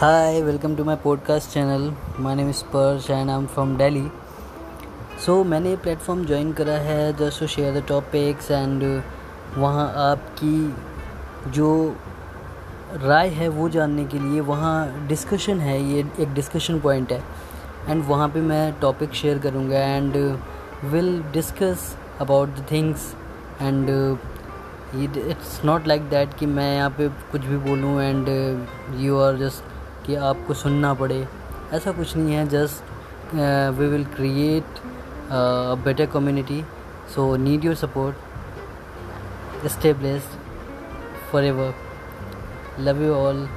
Hi, welcome to my podcast channel. My name is Persh and I'm from Delhi. So so, मैंने platform join करा है just to share the topics and वहाँ आपकी जो राय है वो जानने के लिए वहाँ डिस्कशन है ये एक डिस्कशन पॉइंट है एंड वहाँ पे मैं टॉपिक शेयर करूँगा and will discuss about the things and it's not like that कि मैं यहाँ पे कुछ भी बोलूँ एंड यू आर जस्ट कि आपको सुनना पड़े। ऐसा कुछ नहीं है just we will create better community so need your support stay forever love you all